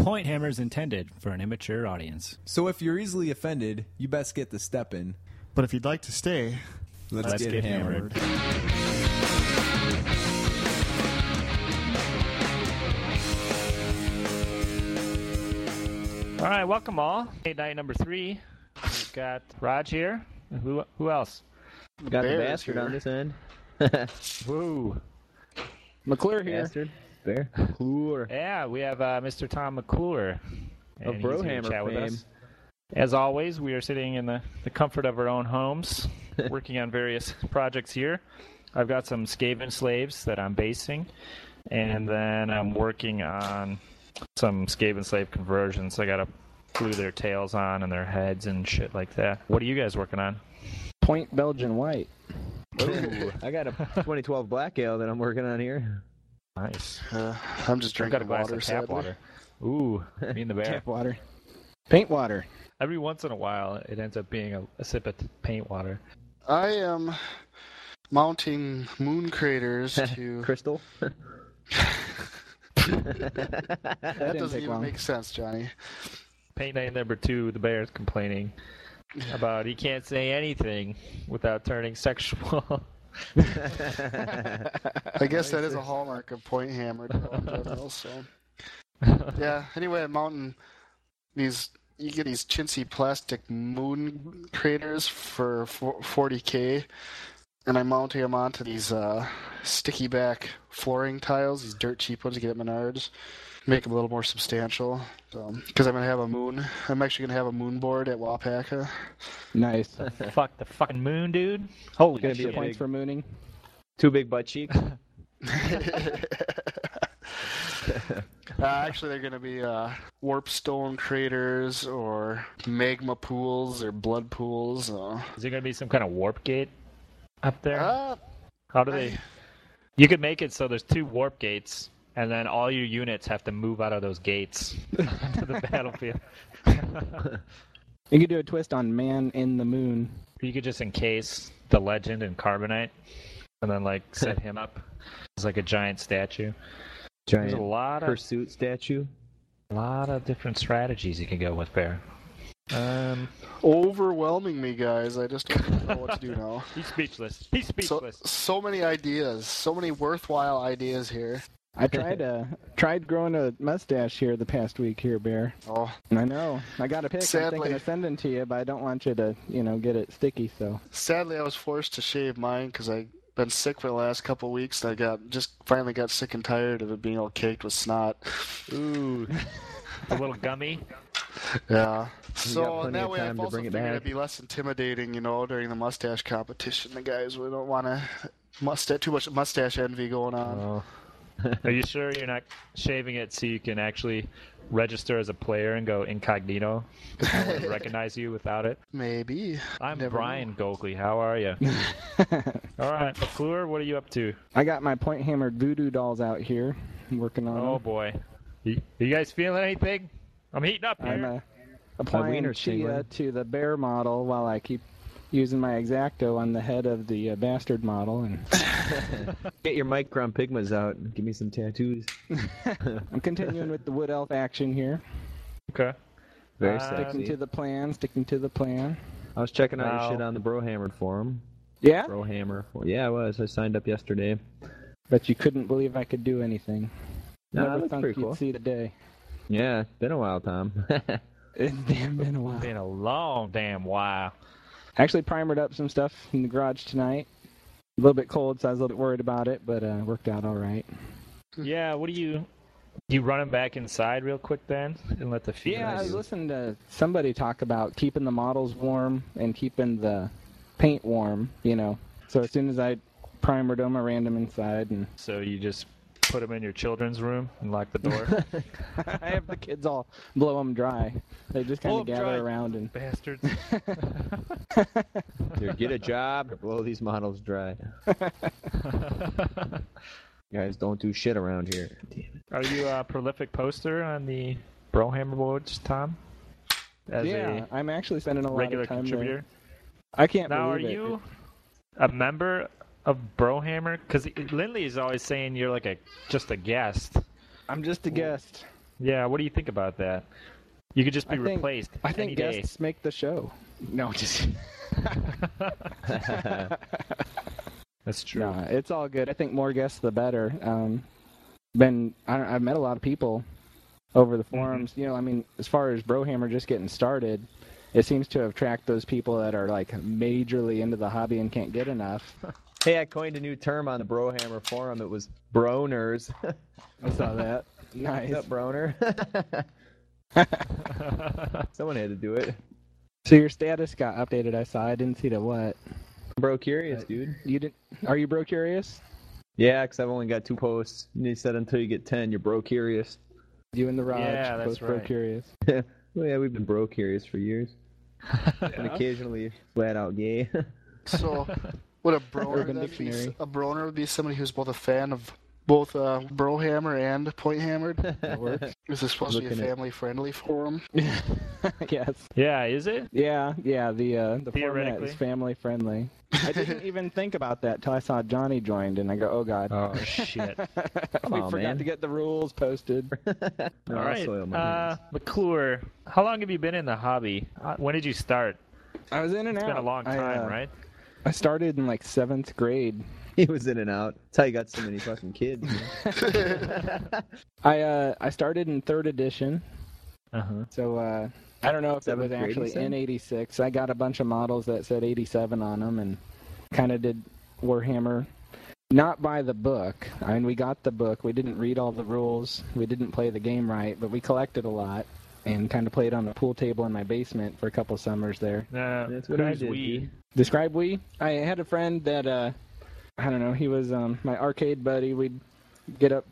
Point Hammer's intended for an immature audience. So if you're easily offended, you best get the step in. But if you'd like to stay, Let's, Let's get, get hammered. All right, welcome all. Hey, night number three. We've got Raj here. Who who else? Got the Bear is bastard here. on this end. Woo. McClure here. Bastard. Bear. Cooler. Yeah, we have uh, Mr. Tom McClure. Of and he's here to Brohammer chat with us. As always, we are sitting in the, the comfort of our own homes, working on various projects here. I've got some Skaven slaves that I'm basing, and then I'm working on some Skaven slave conversions. I got to glue their tails on and their heads and shit like that. What are you guys working on? Point Belgian White. Ooh, I got a 2012 Black Ale that I'm working on here. Nice. Uh, I'm just I've got drinking a glass water. of tap sadly. water. Ooh, me and the bear. Tap water. Paint water. Every once in a while, it ends up being a, a sip of paint water. I am mounting moon craters to. Crystal. that didn't doesn't even long. make sense, Johnny. Paint night number two, the bear is complaining about he can't say anything without turning sexual. I guess that is a hallmark of Point Hammer. in general, so. Yeah. Anyway, I'm mounting these. You get these chintzy plastic moon craters for for 40k, and I'm mounting them onto these uh, sticky back flooring tiles. These dirt cheap ones you get at Menards. Make them a little more substantial. Because I'm gonna have a moon. I'm actually gonna have a moon board at Wapaka. Nice. Fuck the fucking moon, dude. Holy Gonna be shit. a Points for mooning. Two big butt cheeks. Uh, actually, they're going to be uh, warp stone craters or magma pools or blood pools. Uh, Is there going to be some kind of warp gate up there? uh, How do they. You could make it so there's two warp gates, and then all your units have to move out of those gates to the battlefield. You could do a twist on Man in the Moon. You could just encase the legend in carbonite, and then like set him up as like a giant statue. There's a Giant lot of pursuit statue. a lot of different strategies you can go with Bear. Um, overwhelming me, guys. I just don't know what to do now. he's speechless. He's So, speechless. so many ideas, so many worthwhile ideas here. I tried uh tried growing a mustache here the past week here, Bear. Oh, I know. I got a pic. I'm Sadly- thinking of sending to you, but I don't want you to, you know, get it sticky. So sadly, I was forced to shave mine because I've been sick for the last couple of weeks. And I got just finally got sick and tired of it being all caked with snot. Ooh, a little gummy. Yeah. Got So plenty and that way, I've also bring it figured back. it'd be less intimidating, you know, during the mustache competition. The guys we don't want to mustache too much mustache envy going on. Oh. Are you sure you're not shaving it so you can actually register as a player and go incognito? Because no recognize you without it. Maybe. I'm Never Brian Gokley. How are you? All right, McClure, what are you up to? I got my point hammered voodoo dolls out here. I'm working on Oh them. boy, you, you guys feeling anything? I'm heating up here. I'm uh, applying wiener's Chia to the bear model while I keep using my exacto on the head of the uh, bastard model, and Get your micron pigmas out and give me some tattoos. I'm continuing with the wood elf action here. okay. Very Uh, Sticking to the plan. Sticking to the plan. I was checking out Now- your shit on the Brohammer forum. Yeah, Brohammer. forum. Yeah, I was. I signed up yesterday. but you couldn't believe I could do anything. No, Never that's thought pretty you'd cool. see the day. Yeah, it's been a while, Tom. It's damn been a while. Been a long damn while. Actually, primered up some stuff in the garage tonight. A little bit cold, so I was a little bit worried about it, but uh, worked out all right. Yeah. What do you? You running back inside real quick then, and let the feet. Yeah, I was listening to somebody talk about keeping the models warm and keeping the paint warm. You know, so as soon as I primered them, I ran them inside, and So you just put them in your children's room and lock the door. I have the kids all blow them dry. They just kind of gather dry. around and Bastards. Either get a job or blow these models dry. Guys, don't do shit around here. Damn it. Are you a prolific poster on the Brohammer boards, Tom? As yeah, I'm actually spending a a lot of time contributor. there. I can't Now, are it. you a member of Brohammer? Because Lindley is always saying you're like a just a guest. I'm just a guest. Yeah, what do you think about that? You could just be I think- replaced I think any day. guests make the show. No, just That's true. no. It's all good. I think more guests the better. Um, been I I've met a lot of people over the forums. You know, I mean, as far as Brohammer just getting started, it seems to have tracked those people that are like majorly into the hobby and can't get enough. Hey, I coined a new term on the Brohammer forum. It was broners. I saw that. What's Nice. up, broner? Someone had to do it. So your status got updated. I saw. I didn't see the what. Bro, curious, uh, dude. You didn't? Are you bro curious? Yeah, because I've only got two posts. And he said until you get ten, you're bro curious. You and the Raj Yeah, that's both bro curious. well, yeah, we've been bro curious for years, and occasionally flat out gay. So, what a broner Urban then be? A broner would be somebody who's both a fan of both uh, Brohammer and Point Hammered. That works. Is this supposed to be a at- family-friendly forum? yes. Yeah, is it? Yeah, yeah. The uh, the format Theoretically. is family friendly. I didn't even think about that till I saw Johnny joined, and I go, "Oh God, Oh shit! we on, forgot man. to get the rules posted." No, All I'll my uh. McClure, how long have you been in the hobby? Uh, When did you start? I was in and It's out. been a long I, time, uh, right? I started in like seventh grade. He was in and out. That's how you got so many fucking kids. I uh, I started in third edition, Uh huh. so uh, I don't know if Seventh it was actually said? in '86. I got a bunch of models that said '87 on them, and kind of did Warhammer. Not by the book. I mean, we got the book. We didn't read all the rules. We didn't play the game right, but we collected a lot and kind of played on the pool table in my basement for a couple summers there. Uh, That's what I who's did. we? dude. Describe we? I had a friend that uh I don't know, he was um my arcade buddy. We'd get up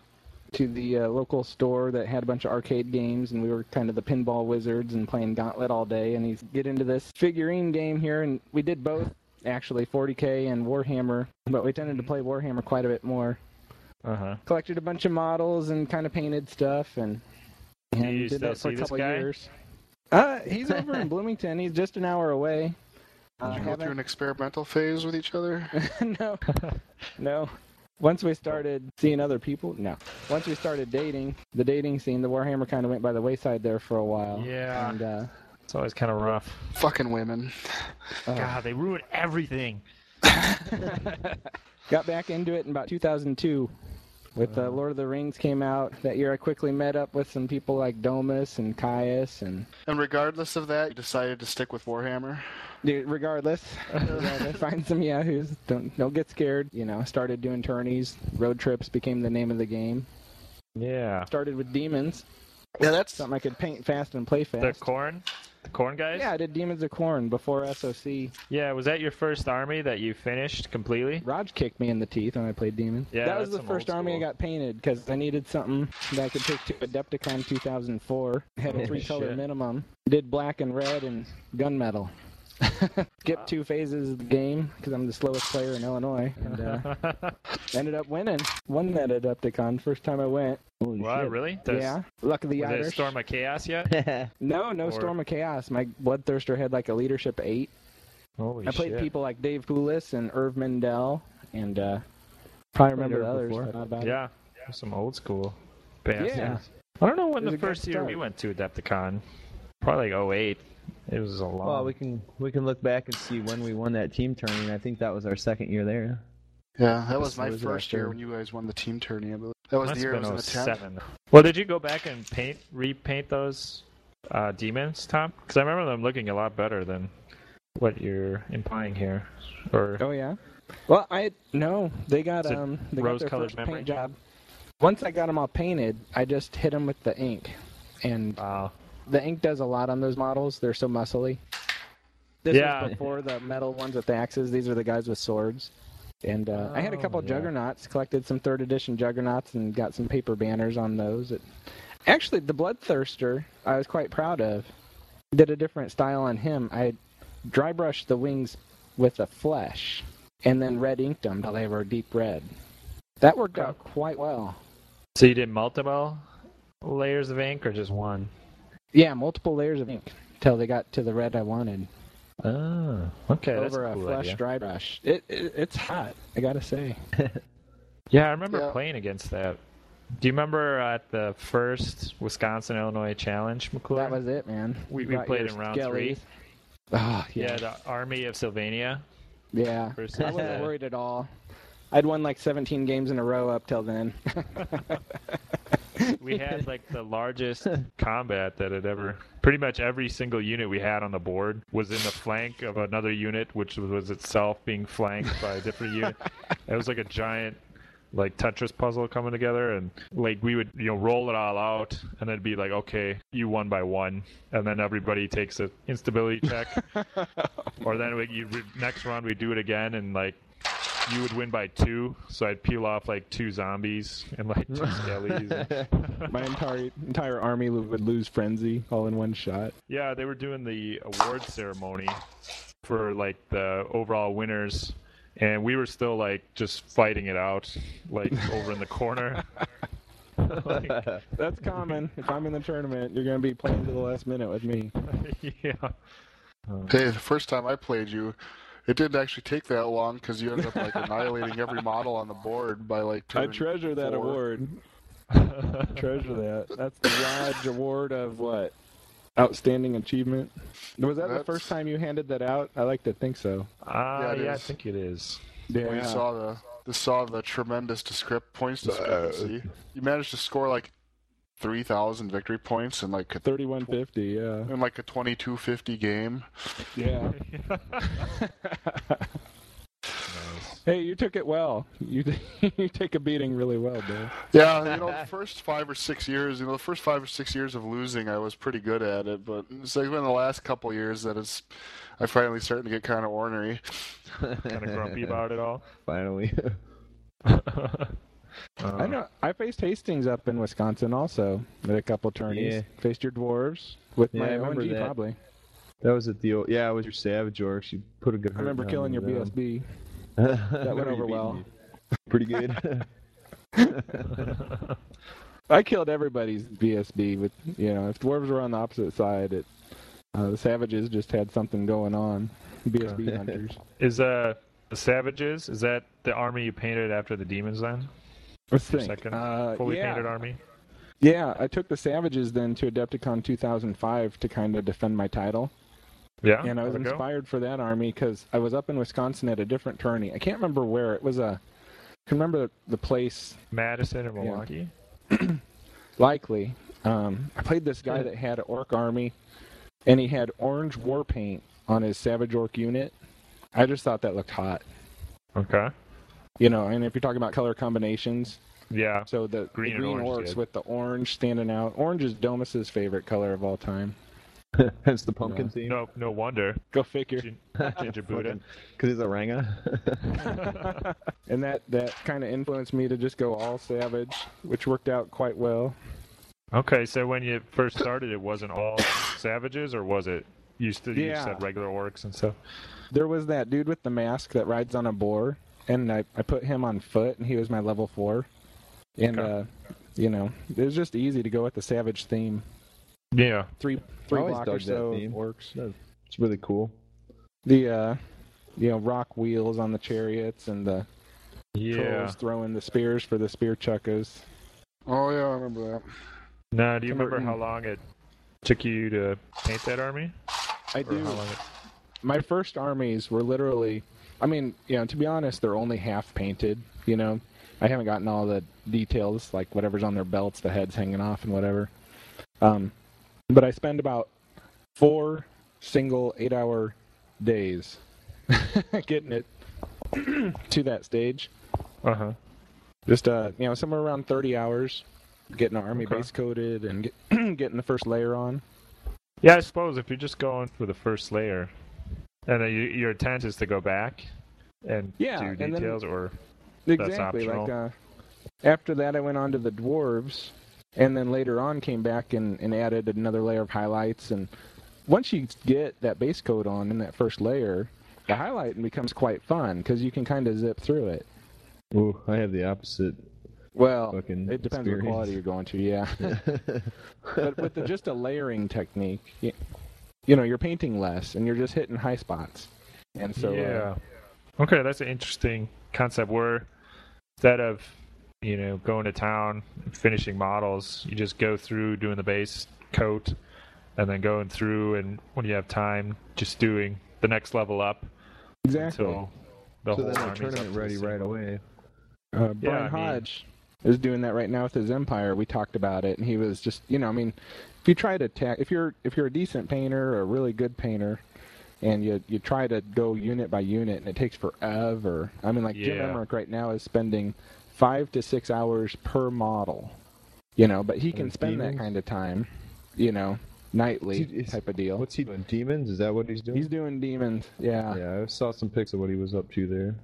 to the uh, local store that had a bunch of arcade games and we were kind of the pinball wizards and playing Gauntlet all day and he's get into this figurine game here and we did both actually 40k and Warhammer, but we tended to play Warhammer quite a bit more. Uh huh. Collected a bunch of models and kind of painted stuff and, Do and you did still that for see a this couple guy? years. Uh, he's over in Bloomington. He's just an hour away. Uh, Did you go haven't- through an experimental phase with each other? no, no. Once we started seeing other people, no. Once we started dating, the dating scene, the Warhammer kind of went by the wayside there for a while. Yeah. And uh, It's always kind of rough. Fucking women. uh, God, they ruin everything. got back into it in about 2002. With uh, Lord of the Rings came out that year, I quickly met up with some people like Domus and Caius, and And regardless of that, you decided to stick with Warhammer. dude, regardless, regardless, find some yahoos. Don't don't get scared. You know, started doing tourneys. Road trips became the name of the game. Yeah. Started with demons, Yeah, that's something I could paint fast and play fast. The Khorne, the Khorne guys. Yeah, I did Demons of Khorne before SOC. Yeah. Was that your first army that you finished completely? Raj kicked me in the teeth when I played Demon. Yeah, that was the first army I got painted because I needed something that I could take to Adepticon 2004. Had a three color minimum. Did black and red and gunmetal. Skipped two phases of the game because I'm the slowest player in Illinois, and uh, ended up winning. Won that Adepticon first time I went. Holy What? shit. Really? Does, yeah, luck of the Was it Irish. Storm of Chaos yet? no, no or- Storm of Chaos. My Bloodthirster had like a leadership eight. Holy I played shit. people like Dave Poulis and Irv Mendel, and uh, probably remember the others. before. But not about it. Yeah. Some old school bands. Yeah. I don't know when It the first year we went to Adepticon. Probably like 08. It was a long. Well, we can we can look back and see when we won that team tourney. I think that was our second year there. yeah, that was my was first year when you guys won the team tourney. I believe. That was Must the year have it was in the tenth. 07. Well, did you go back and paint, repaint those uh, demons, Tom? Because I remember them looking a lot better than what you're implying here. Or Oh yeah. Well, I no, they got Is um they got their rose-colored first memory? paint job. Once I got them all painted, I just hit them with the ink, and wow. The ink does a lot on those models. They're so muscly. This Yeah. was before the metal ones with the axes. These are the guys with swords. And uh, I had a Oh, couple yeah. juggernauts, collected some third edition juggernauts, and got some paper banners on those. It, actually, the Bloodthirster, I was quite proud of. Did a different style on him. I dry brushed the wings with a flesh, and then red inked them till they were deep red. That worked out quite well. So you did multiple layers of ink or just one? Yeah, multiple layers of ink till they got to the red I wanted. Oh, okay. that's over a a cool flesh idea. dry brush. It, it it's hot. I gotta say. Yeah, I remember Yeah. playing against that Do you remember at the first Wisconsin Illinois Challenge, McClure? That was it, man. We- we played in round skellies. three. Ah, yeah, yeah, the Army of Sylvania. yeah. Versus, I wasn't uh, worried at all. I'd won like 17 games in a row up till then. we had like the largest combat that had ever pretty much every single unit we had on the board was in the flank of another unit which was itself being flanked by a different unit. It was like a giant like tetris puzzle coming together and like we would you know roll it all out and then it'd be like okay you won by one and then everybody takes a instability check. Or then we, you, next round we do it again and like you would win by two, so I'd peel off like two zombies and like two skellies. My entire entire army would lose frenzy all in one shot. yeah, they were doing the award ceremony for like the overall winners, and we were still like just fighting it out, like over in the corner. like, That's common. if I'm in the tournament, you're gonna be playing to the last minute with me. yeah. Hey, the first time I played you, it didn't actually take that long because you ended up like annihilating every model on the board by like. I turn treasure that four. award. treasure that. That's the Raj Award of what? Outstanding achievement. Was that the first time you handed that out? I like to think so. Uh, Yeah, yeah, I think it is. Yeah. We saw the the saw the tremendous discrep- points discrepancy. You managed to score like three thousand victory points in like a, 3150. Yeah. in like a twenty two fifty game. Yeah. Hey, you took it well. You you take a beating really well, Bill. Yeah, you know, the first five or six years, you know, the first five or six years of losing, I was pretty good at it. But it's like in the last couple years that it's, I finally starting to get kind of ornery. kind of grumpy about it all. Finally. I know. I faced Hastings up in Wisconsin also at a couple tourneys. Yeah. Faced your dwarves with Yeah, my remember ONG that. probably. That was at the old, yeah, it was your Savage Orcs. You put a good. I remember killing your down them. BSB. that went over well. Pretty good. I killed everybody's BSB with you know if dwarves were on the opposite side, it uh, the savages just had something going on. BSB hunters. Is uh the Savages? Is that the army you painted after the demons? Then Let's think. second Uh, fully yeah. painted army. Yeah, I took the savages then to Adepticon 2005 to kind of defend my title. Yeah. and I was how'd go? inspired for that army because I was up in Wisconsin at a different tourney. I can't remember where it was. A I can remember the place Madison Yeah. Milwaukee. likely. Um, I played this guy that had an orc army, and he had orange war paint on his savage orc unit. I just thought that looked hot. Okay. You know, and if you're talking about color combinations, Yeah. so the the Green green, and orange orcs did. with the orange standing out. Orange is Domus's favorite color of all time. Hence the pumpkin Yeah. theme. No, no wonder. Go figure. Gin- Ginger Buddha. Because he's a ranga. and that that kind of influenced me to just go all savage, which worked out quite well. Okay, so when you first started, it wasn't all savages, or was it? You still you Yeah. said regular orcs and stuff. There was that dude with the mask that rides on a boar, and I, I put him on foot, and he was my level four. And Okay. uh, you know, it was just easy to go with the savage theme. Yeah. Three three always block or that so theme. orcs. it's really cool. The uh, you know rock wheels on the chariots and the Yeah. trolls throwing the spears for the spear chuckas. Oh yeah, I remember that. Now, do you Remember remember how long it took you to paint that army? I Or do. how long it... my first armies were literally i mean you know to be honest they're only half painted you know i haven't gotten all the details like whatever's on their belts the heads hanging off and whatever um, but i spend about four single eight hour days getting it to that stage Uh huh. just uh you know somewhere around 30 hours getting an army Okay. base coated and get, getting the first layer on Yeah, I suppose if you're just going for the first layer, and then you, your intent is to go back and Yeah, do and then- details, or Exactly. Like optional. uh, after that, I went on to the dwarves, and then later on came back and, and added another layer of highlights. And once you get that base coat on in that first layer, the highlighting becomes quite fun because you can kind of zip through it. Ooh, I have the opposite. Well, Fucking it depends what experience. quality you're going to. Yeah, but with the, just a layering technique, you, you know, you're painting less and you're just hitting high spots. And so, uh, yeah. Okay, that's an interesting concept. Where instead of you know, going to town, finishing models. You just go through doing the base coat, and then going through, and when you have time, just doing the next level up Exactly. until the So whole then the army's tournament ready the right away. Uh, Yeah, Brian I mean- Hodge is doing that right now with his Empire. We talked about it, and he was just, you know, I mean, if you try to tack, if you're if you're a decent painter or a really good painter, and you you try to go unit by unit, and it takes forever. I mean, like Jim Yeah. Emmerich right now is spending five to six hours per model, you know, but he can spend that kind of time, you know, nightly he- type of deal. What's he doing? Demons? Is that what he's doing? He's doing demons, yeah. yeah, I saw some pics of what he was up to there.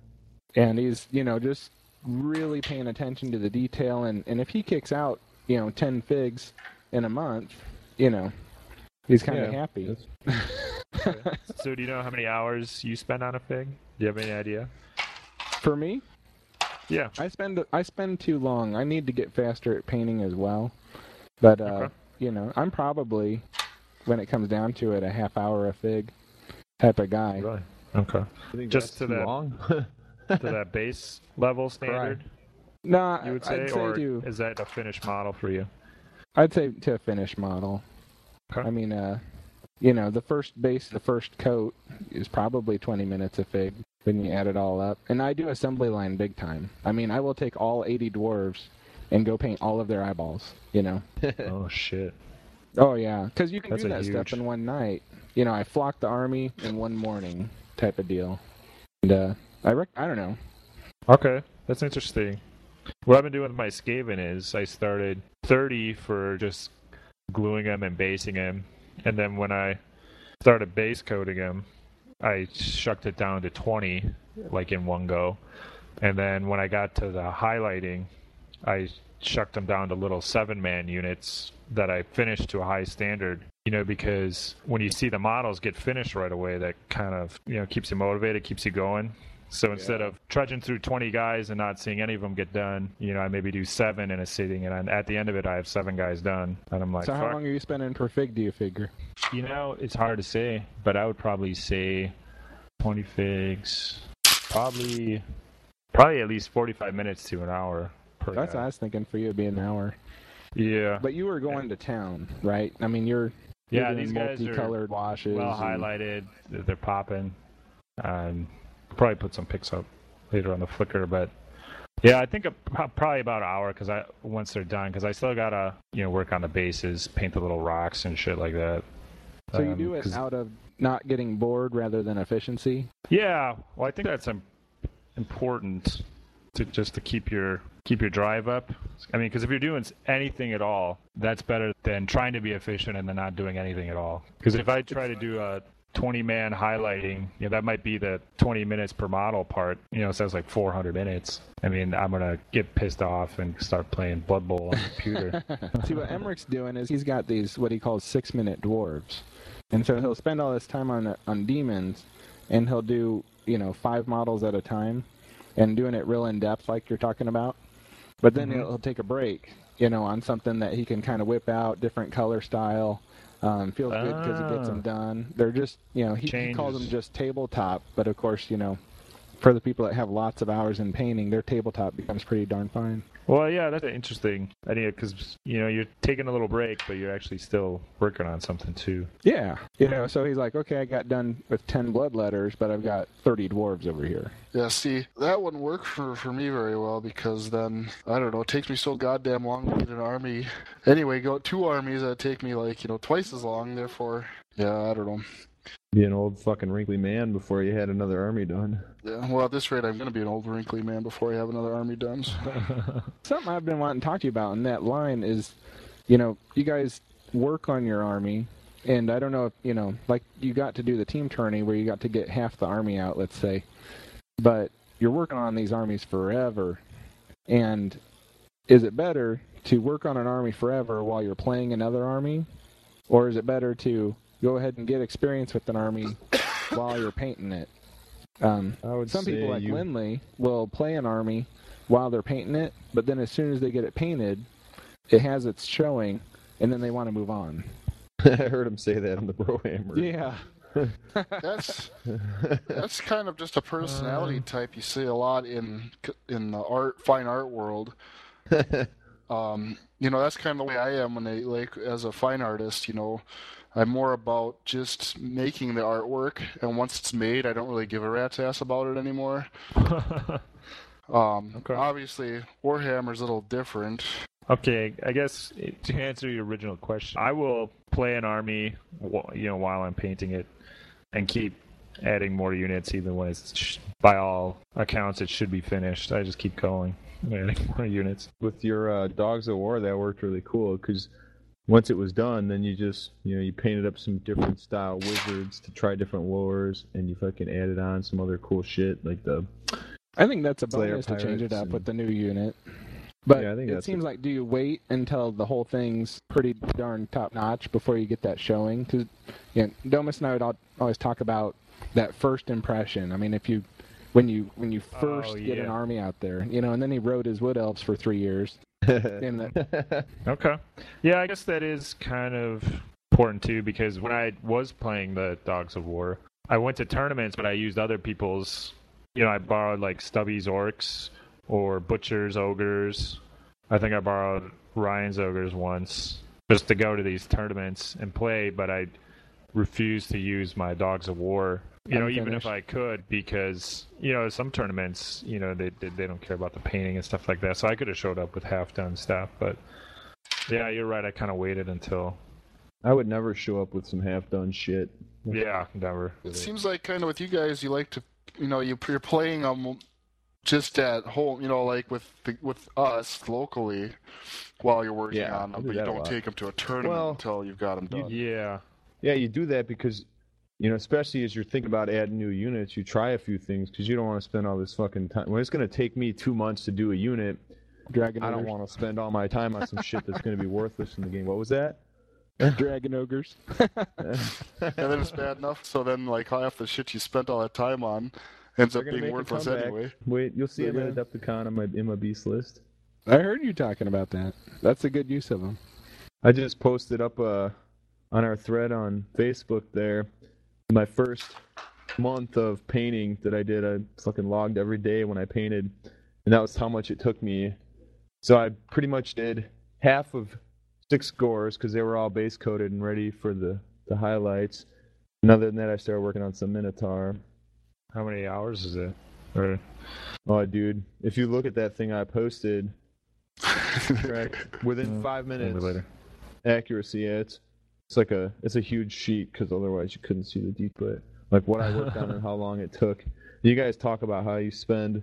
and he's you know just really paying attention to the detail and and if he kicks out you know 10 figs in a month you know he's kind of Yeah, happy So, do you know how many hours you spend on a fig? Do you have any idea? for me Yeah. i spend i spend too long i need to get faster at painting as well but uh Okay. you know i'm probably when it comes down to it a half hour a fig type of guy Really? Okay. I think Just that's to too that- long. to that base level standard, no you would say, i'd say or to is that a finished model for you? i'd say to a finished model. Okay. i mean uh you know the first base the first coat is probably 20 minutes a fig when you add it all up. And i do assembly line big time. I mean i will take all 80 dwarves and go paint all of their eyeballs you know? Oh shit. oh yeah. Because you can That's do that stuff in one night. You know i flock the army in one morning type of deal. And uh i rec- i don't know Okay, that's interesting. What I've been doing with my Skaven is I started 30 for just gluing them and basing them, and then when I started base coating them, I shucked it down to 20, like in one go. And then when I got to the highlighting, I shucked them down to little seven man units that I finished to a high standard. You know, because when you see the models get finished right away, that kind of you know keeps you motivated, keeps you going. So instead of trudging through 20 guys and not seeing any of them get done, you know, I maybe do seven in a sitting, and at the end of it, I have seven guys done, and I'm like, so how fuck. long are you spending per fig do you figure You know, it's hard to say, but I would probably say 20 figs, probably, probably at least 45 minutes to an hour per that's what i was thinking for you it'd be an hour Yeah, but you were going to town right i mean you're yeah. These guys are washes well and- highlighted. They're they're popping. Um, probably put some pics up later on the Flickr, but yeah, I think a, probably about an hour because I once they're done because I still gotta you know work on the bases, paint the little rocks and shit like that. So you Um, do it out of not getting bored rather than efficiency. Yeah, well, I think that's um, important to just to keep your keep your drive up. I mean, because if you're doing anything at all, that's better than trying to be efficient and then not doing anything at all. Because if I try to do a 20 man highlighting, you know, that might be the 20 minutes per model part. You know, it sounds like 400 minutes. I mean, I'm gonna get pissed off and start playing Blood Bowl on the computer. See what Emmerich's doing is he's got these what he calls six minute dwarves, and so he'll spend all this time on on demons, and he'll do you know five models at a time, and doing it real in depth like you're talking about. But then Mhm. he'll, he'll take a break, you know, on something that he can kind of whip out, different color style. Um, feels good because it gets Ah. them done. They're just, you know, he, he calls them just tabletop, but of course, you know, for the people that have lots of hours in painting, their tabletop becomes pretty darn fine. Well, yeah, that's an interesting idea because you know you're taking a little break, but you're actually still working on something too. Yeah, you know, so he's like, okay, I got done with ten bloodletters, but I've got thirty dwarves over here. Yeah, see, that wouldn't work for, for me very well because then, I don't know, it takes me so goddamn long to get an army. Anyway, go two armies that take me like, you know, twice as long, therefore, yeah, I don't know. Be an old fucking wrinkly man before you had another army done. Yeah, well, at this rate, I'm going to be an old wrinkly man before I have another army done. So. Something I've been wanting to talk to you about in that line is, you know, you guys work on your army, and I don't know if you know, like you got to do the team tourney where you got to get half the army out, let's say, but you're working on these armies forever, and is it better to work on an army forever while you're playing another army, or is it better to go ahead and get experience with an army while you're painting it? Um, I would some say people like you, Lindley will play an army while they're painting it, but then as soon as they get it painted, it has its showing, and then they want to move on. I heard him say that on the Brohammer. Yeah. That's that's kind of just a personality type you see a lot in in the art fine art world um, you know, that's kind of the way I am when I like as a fine artist. You know, I'm more about just making the artwork, and once it's made, I don't really give a rat's ass about it anymore. Um, Okay. Obviously, Warhammer's a little different. Okay, I guess to answer your original question, I will play an army, you know, while I'm painting it, and keep adding more units, even when it's by all accounts it should be finished. I just keep going, adding more units. With your uh, Dogs of War, that worked really cool because once it was done, then you just you know you painted up some different style wizards to try different wars, and you fucking added on some other cool shit like the I think that's a bonus to change it up and- with the new unit. But Yeah, I think it seems a- like do you wait until the whole thing's pretty darn top notch before you get that showing? Because you know, Domus and I would always talk about that first impression. I mean, if you when you when you oh, first Oh, get an army out there, you know, and then he rode his wood elves for three years. And that, Okay. Yeah, I guess that is kind of important too because when I was playing the Dogs of War, I went to tournaments, but I used other people's. You know, I borrowed like Stubby's Orcs or Butcher's Ogres. I think I borrowed Ryan's Ogres once just to go to these tournaments and play, but I refused to use my Dogs of War. You know, even if I could, because you know some tournaments, you know, they they, they don't care about the painting and stuff like that. So I could have showed up with half done stuff, but yeah, you're right. I kind of waited until I would never show up with some half done shit. yeah, never. It seems like kind of with you guys, you like to, you know, you, you're playing them just at home, you know, like with the, with us locally while you're working Yeah, on them, but you don't take them to a tournament Well, until you've got them done. Yeah, Yeah, you do that because, you know, especially as you're thinking about adding new units, you try a few things because you don't want to spend all this fucking time. When it's going to take me two months to do a unit, Dragon I don't want to spend all my time on some shit that's going to be worthless in the game. What was that? Dragon ogres. and then it's bad enough, so then like half the shit you spent all that time on ends They're up being worthless anyway. Wait, you'll see But him at yeah. Adepticon on my in my beast list. I heard you talking about that. That's a good use of them. I just posted up uh, on our thread on Facebook there my first month of painting that I did. I fucking logged every day when I painted, and that was how much it took me. So I pretty much did half of six scores because they were all base coated and ready for the, the highlights. And other than that, I started working on some Minotaur. how many hours is it? Or Oh, dude, if you look at that thing I posted, within five minutes, later. accuracy. Yeah, it's it's like a it's a huge sheet because otherwise you couldn't see the detail. Like what I worked on and how long it took. You guys talk about how you spend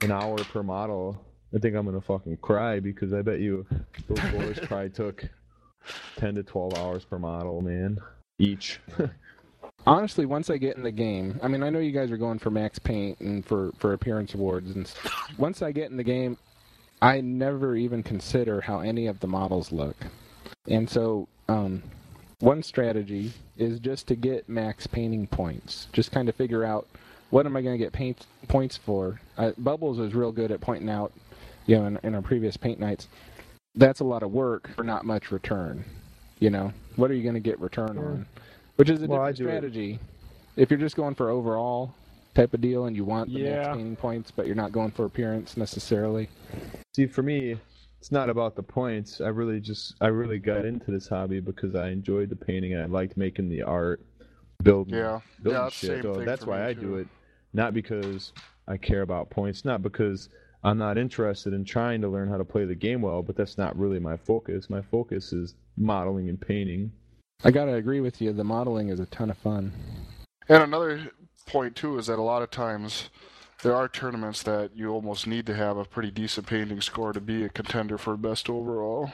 an hour per model. I think I'm gonna fucking cry because I bet you those boys probably took ten to twelve hours per model, man, each. Honestly, once I get in the game, I mean, I know you guys are going for max paint and for for appearance awards, and s- once I get in the game, I never even consider how any of the models look. And so, um, one strategy is just to get max painting points. Just kind of figure out what am I going to get paint points for. Uh, Bubbles is real good at pointing out, you know, in, in our previous paint nights. That's a lot of work for not much return. You know, what are you going to get return Yeah. on? Which is a Well, different do it- strategy. If you're just going for overall type of deal and you want the Yeah. max painting points, but you're not going for appearance necessarily. See, for me, it's not about the points. I really just I really got into this hobby because I enjoyed the painting and I liked making the art, building, Yeah, building yeah, shit. So that's why I too. do it, not because I care about points, not because I'm not interested in trying to learn how to play the game well, but that's not really my focus. My focus is modeling and painting. I gotta agree with you. The modeling is a ton of fun. And another point too is that a lot of times there are tournaments that you almost need to have a pretty decent painting score to be a contender for best overall.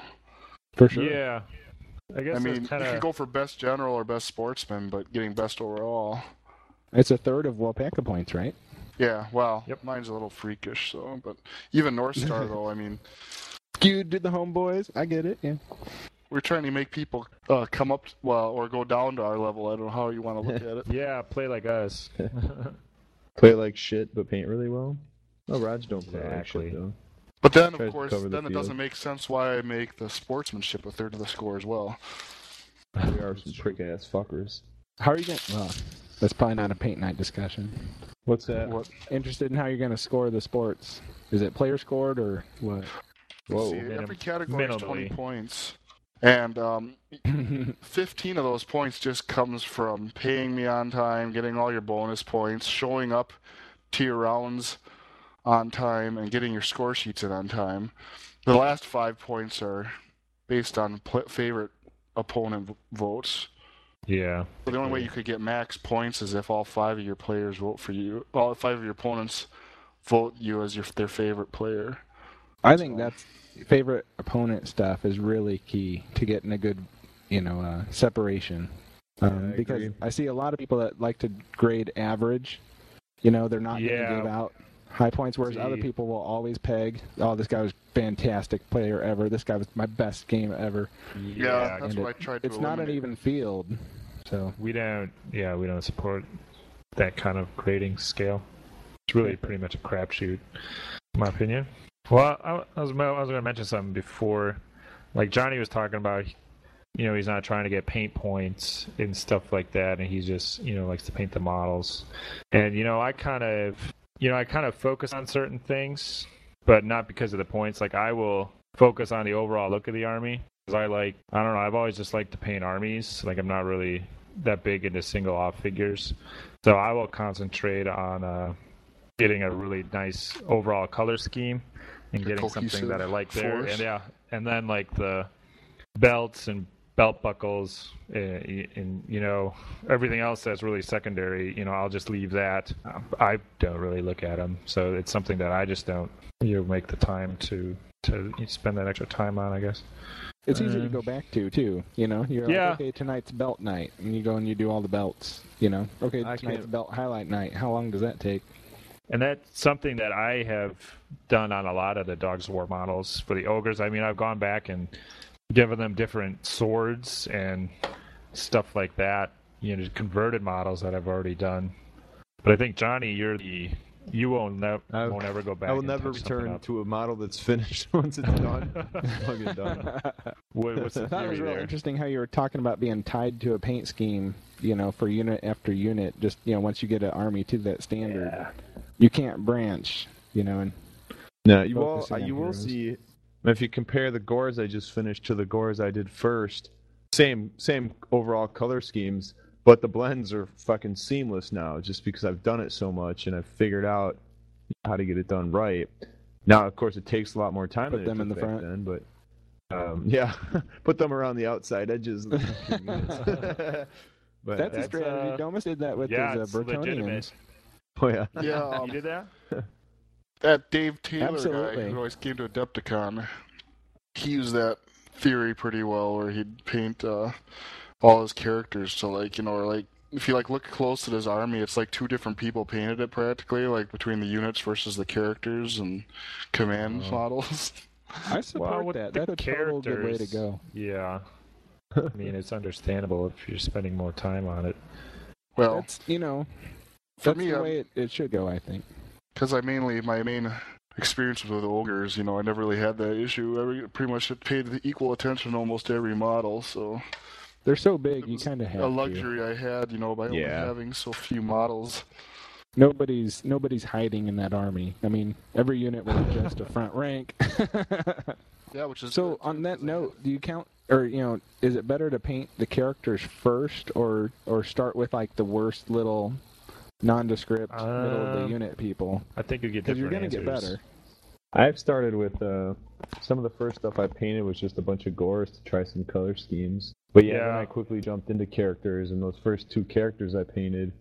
For sure. Yeah, I guess I mean, that's you kind can go for best general or best sportsman, but getting best overall. It's a third of Wapaka points, right? Yeah, well, Yep. mine's a little freakish, so but even North Star though, I mean, Skewed to the homeboys. I get it. Yeah. we're trying to make people uh, come up, well, or go down to our level. I don't know how you want to look at it. yeah, play like us. Play like shit, but paint really well. Oh, Raj don't play like shit though. But then, of course, cover the then it field. doesn't make sense why I make the sportsmanship a third of the score as well. We are some prick ass fuckers. How are you going? to Well, that's probably not a paint night discussion. What's that? What? Interested in how you're going to score the sports? Is it player scored or what? Whoa. See, every category is 20 points. And um, 15 of those points just comes from paying me on time, getting all your bonus points, showing up to your rounds on time, and getting your score sheets in on time. The last five points are based on pl- favorite opponent v- votes. Yeah. So the only way you could get max points is if all five of your players vote for you. All five of your opponents vote you as your their favorite player. I think that's favorite opponent stuff is really key to getting a good, you know, uh, separation. Um, I because agree. I see a lot of people that like to grade average. You know, they're not going to give out high points, whereas See. other people will always peg, "Oh, this guy was fantastic player ever. This guy was my best game ever." Yeah, that's And what it- I tried to It's not an even field, so We don't. Yeah, we don't support that kind of grading scale. It's really pretty much a crapshoot, in my opinion. Well, I, was I was going to mention something before, like Johnny was talking about. You know, he's not trying to get paint points and stuff like that, and he just you know likes to paint the models. And you know, I kind of you know I kind of focus on certain things, but not because of the points. Like I will focus on the overall look of the army because I like I don't know I've always just liked to paint armies. Like I'm not really that big into single off figures, so I will concentrate on uh, getting a really nice overall color scheme and getting something that I like there. force. And yeah, and then like the belts and belt buckles uh, and you know everything else that's really secondary you know i'll just leave that i don't really look at them so it's something that i just don't you know make the time to to spend that extra time on i guess it's easy to Um, go back to too. You know, you're Yeah. like, okay, tonight's belt night, and you go and you do all the belts. You know, okay, I tonight's can't- belt highlight night. How long does that take? And that's something that I have done on a lot of the Dogs of War models for the ogres. I mean, I've gone back and given them different swords and stuff like that. You know, converted models that I've already done. But I think Johnny, you're the you won't never I- won't ever go back. I will and never touch return to a model that's finished once it's done. Fucking done. What, what's the I thought it was really there? interesting how you were talking about being tied to a paint scheme, you know, for unit after unit. Just you know, once you get an army to that standard, Yeah. You can't branch. You know, and No, you will. Focusing on You will heroes. see if you compare the gors I just finished to the gors I did first. Same, same overall color schemes, but the blends are fucking seamless now. Just because I've done it so much and I've figured out how to get it done right. Now, of course, it takes a lot more time. Put than them in the front. then, but um, yeah, put them around the outside edges. of the fucking units. but that's, a That's, strategy. uh, Domus did that with yeah, his uh, it's legitimate. Bretonnians. Oh yeah, Yeah, You um, did that? that Dave Taylor guy who always came to Adepticon, he used that theory pretty well, where he'd paint uh, all his characters to like you know, or like if you like look close at his army, it's like two different people painted it practically, like between the units versus the characters and command Oh. models. I support Well, with that. the That's a total good way to go. Yeah. I mean, it's understandable if you're spending more time on it. Well, That's you know, for that's me, the I'm- way it, it should go. I think. because I mainly my main experience with ogres. You know, I never really had that issue. I pretty much paid the equal attention to almost every model, so They're so big, you kind of have a to. luxury I had. You know, by only Yeah. having so few models. Nobody's nobody's hiding in that army. I mean, every unit was just a front rank. Yeah, which is so good, on too, that 'cause I note, do you count or you know, is it better to paint the characters first or or start with like the worst little nondescript middle of the Um, unit people? I think you get Because you're gonna get better. I've started with uh, some of the first stuff I painted was just a bunch of gors to try some color schemes. But yeah, then I quickly jumped into characters, and those first two characters I painted,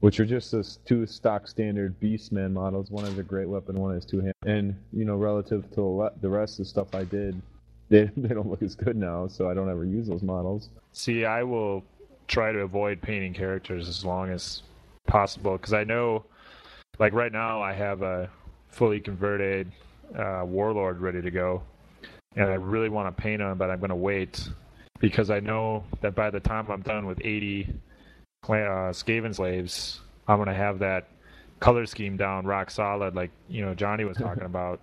which are just those two stock standard Beastman models. One has a great weapon, one has two hands. And you know, relative to the the rest of the stuff I did, they they don't look as good now, so I don't ever use those models. See, I will try to avoid painting characters as long as possible because I know, like right now, I have a fully converted uh, warlord ready to go, and I really want to paint him, but I'm going to wait because I know that by the time I'm done with 80 clan- uh, Skaven slaves, I'm going to have that color scheme down rock solid, like you know Johnny was talking about.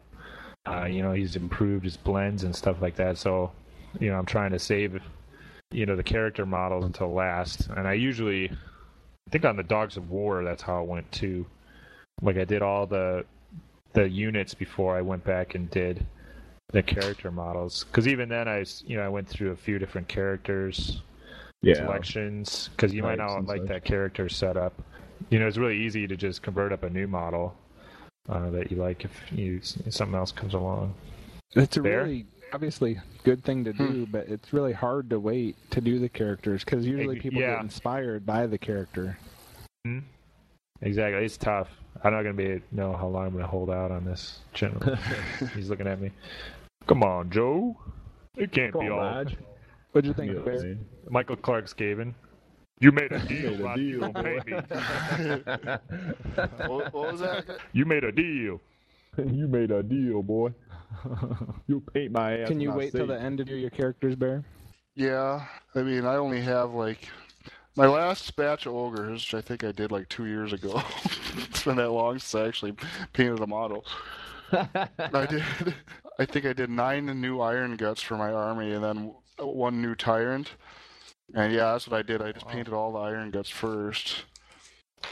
Uh, you know, he's improved his blends and stuff like that. So, you know, I'm trying to save you know the character models until last and i usually i think on the dogs of war that's how it went too like i did all the the units before i went back and did the character models. Because even then, I you know I went through a few different characters Yeah. selections because you might not like such. that character setup. You know, it's really easy to just convert up a new model uh, that you like if you if something else comes along. It's a Fair? really obviously good thing to do, Hmm. but it's really hard to wait to do the characters because usually people yeah. get inspired by the character. Hmm? Exactly, it's tough. I'm not gonna be know how long I'm gonna hold out on this gentleman. He's looking at me. Come on, Joe. It can't Come be on, all. Badge. What'd you think, Yeah, Bear? man. Michael Clark's Skaven. You made a deal, Made a deal, You don't pay me. What, what was that? You made a deal. you made a deal, boy. You paint my ass. Can you wait till the end to do your characters, Bear? Yeah, I mean, I only have like my last batch of ogres, which I think I did like two years ago. it's been that long since I actually painted a model. I did. I think I did nine new iron guts for my army, and then one new tyrant. And yeah, that's what I did. I just painted all the iron guts first,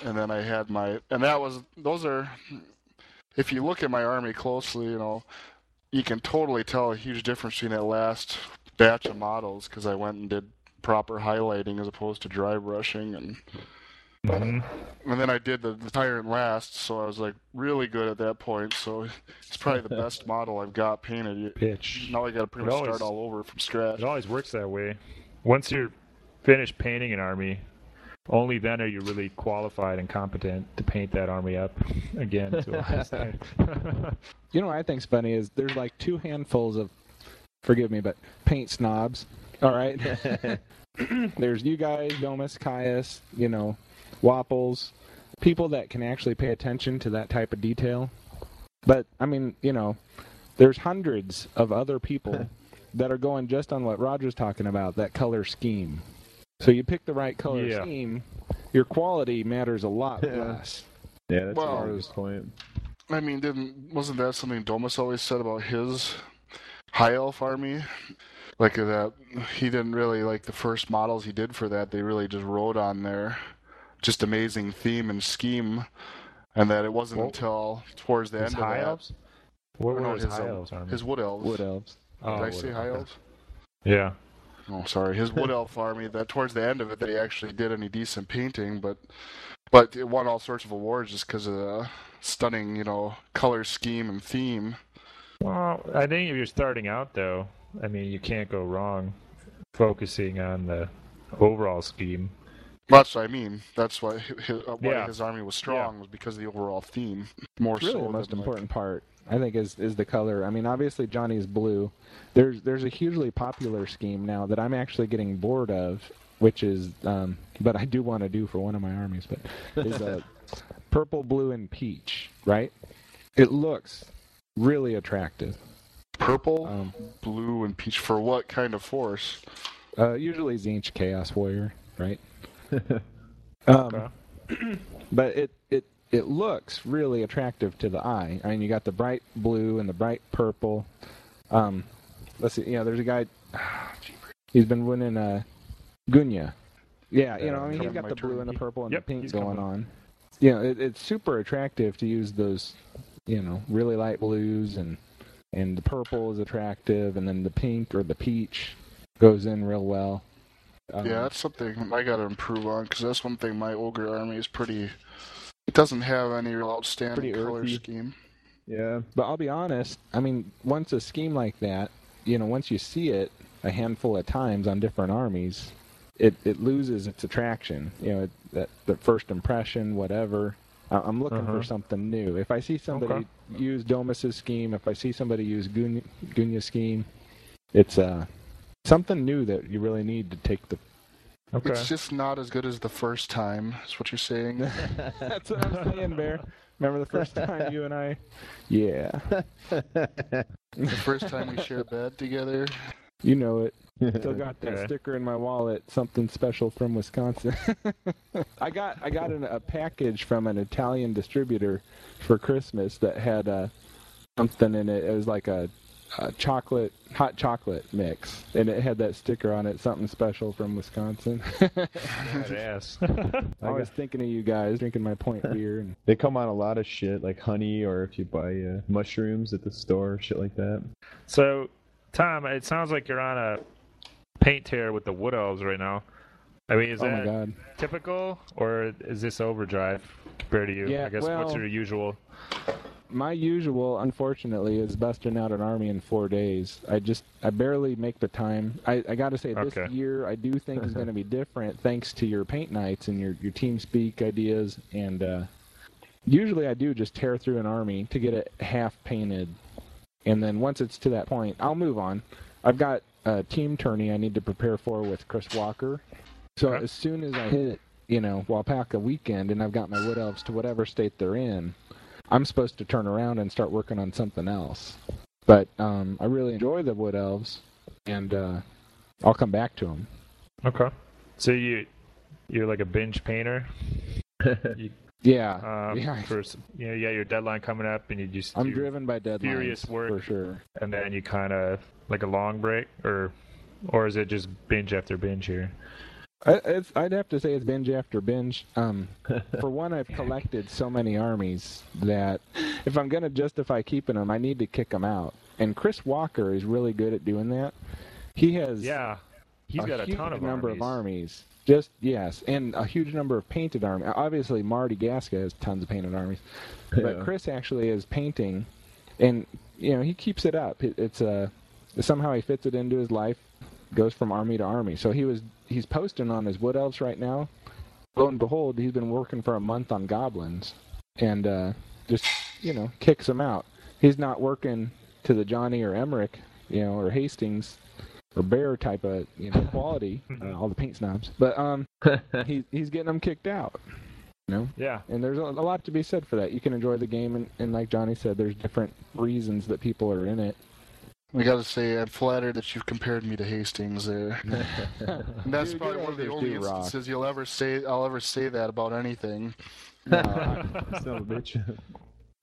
and then I had my. And that was those are. If you look at my army closely, you know, you can totally tell a huge difference between that last batch of models because I went and did proper highlighting as opposed to dry brushing and Mhm. and then I did the, the tyrant last, so I was like really good at that point. So it's probably the best model I've got painted. Pitch. Now I got to pretty It much always- start all over from scratch. It always works that way. Once you're finished painting an army, only then are you really qualified and competent to paint that army up again to a high standard. You know what I think's funny is there's like two handfuls of, forgive me, but paint snobs. All right. there's you guys, Domus, Caius, you know, Wapples, people that can actually pay attention to that type of detail. But I mean, you know, there's hundreds of other people that are going just on what Roger's talking about, that color scheme. So you pick the right color Yeah. scheme, your quality matters a lot Yeah. less. Yeah, that's Well- a good point. I mean, didn't wasn't that something Domus always said about his high elf army? Like that, he didn't really like the first models he did for that. They really just rode on their just amazing theme and scheme, and that it wasn't Well, until towards the His end of high that. elves? What no, were his, his, high um, elves army? His wood elves. Wood elves. Oh, Did I wood say high okay. elves? Yeah. Oh, sorry. His wood elf army. That towards the end of it, that he actually did any decent painting, but but it won all sorts of awards just because of the stunning, you know, color scheme and theme. Well, I think if you're starting out, though, I mean, you can't go wrong focusing on the overall scheme. That's what I mean. That's why his, uh, why Yeah. his army was strong was because of the overall theme, more really so the most than, like- important part i think is is the color i mean obviously johnny's blue there's there's a hugely popular scheme now that i'm actually getting bored of which is um but i do want to do for one of my armies but is a purple blue and peach right it looks really attractive purple, um blue, and peach. For what kind of force? uh usually Tzeentch chaos warrior right um Okay. but it it it looks really attractive to the eye. I mean, you got the bright blue and the bright purple. Um, let's see, you know, there's a guy. He's been winning uh, Gunya. Yeah, you know, I mean, he's got the blue and the purple and Yep, the pink going coming. on. You know, it, it's super attractive to use those, you know, really light blues and and the purple is attractive, and then the pink or the peach goes in real well. Um, yeah, that's something I got to improve on because that's one thing my ogre army is pretty. It doesn't have any real outstanding Pretty color earthy. scheme. Yeah. But I'll be honest. I mean, once a scheme like that, you know, once you see it a handful of times on different armies, it, it loses its attraction. You know, it, that the first impression, whatever. I- I'm looking Uh-huh. for something new. If I see somebody Okay. use Domus's scheme, if I see somebody use Gunya, Gunya's scheme, it's uh something new that you really need to take the. Okay. It's just not as good as the first time. Is what you're saying? That's what I'm saying, Bear. Remember the first time you and I? Yeah, the first time we shared bed together. you know it. Still got that Okay. sticker in my wallet. Something special from Wisconsin. I got I got an, a package from an Italian distributor for Christmas that had uh, something in it. It was like a uh, chocolate, hot chocolate mix, and it had that sticker on it, something special from Wisconsin. Badass. I was thinking of you guys drinking my point beer, and They come on a lot of shit like honey, or if you buy uh, mushrooms at the store, shit like that. so, Tom, it sounds like you're on a paint tear with the Wood Elves right now. I mean, is oh that god, typical, or is this overdrive compared to you? Yeah, I guess what's well- your usual? My usual, unfortunately, is busting out an army in four days. I just, I barely make the time. I, I got to say, this Okay. year I do think is going to be different, thanks to your paint nights and your your TeamSpeak ideas. And uh, usually I do just tear through an army to get it half painted, and then once it's to that point, I'll move on. I've got a team tourney I need to prepare for with Chris Walker. So Okay. as soon as I hit, you know, Wapaka weekend, and I've got my wood elves to whatever state they're in, I'm supposed to turn around and start working on something else. But um, I really enjoy the wood elves, and uh, I'll come back to them. Okay. So you you're like a binge painter. Yeah, Um, yeah. For you know, you got your deadline coming up, and you just I'm driven by deadlines furious work. for sure. and then you kind of like a long break, or or is it just binge after binge here? I, it's, I'd have to say it's binge after binge. Um, for one, I've collected so many armies that if I'm going to justify keeping them, I need to kick them out. And Chris Walker is really good at doing that. He has Yeah, he's a got a huge ton of number armies. of armies. Just yes, and a huge number of painted armies. Obviously, Marty Gasca has tons of painted armies, but Yeah. Chris actually is painting, and you know he keeps it up. It, it's uh, somehow he fits it into his life, goes from army to army. So he was he's posting on his wood elves right now. Lo and behold, he's been working for a month on goblins, and uh, just you know kicks them out. He's not working to the Johnny or Emmerich, you know, or Hastings or Bear type of you know quality. uh, all the paint snobs, but um, he's he's getting them kicked out. You know, Yeah, and there's a, a lot to be said for that. You can enjoy the game, and, and like Johnny said, there's different reasons that people are in it. I gotta say, I'm flattered that you've compared me to Hastings there. And that's Dude, probably your one of the only do rock. instances you'll ever say I'll ever say that about anything. No, I- Son of a bitch.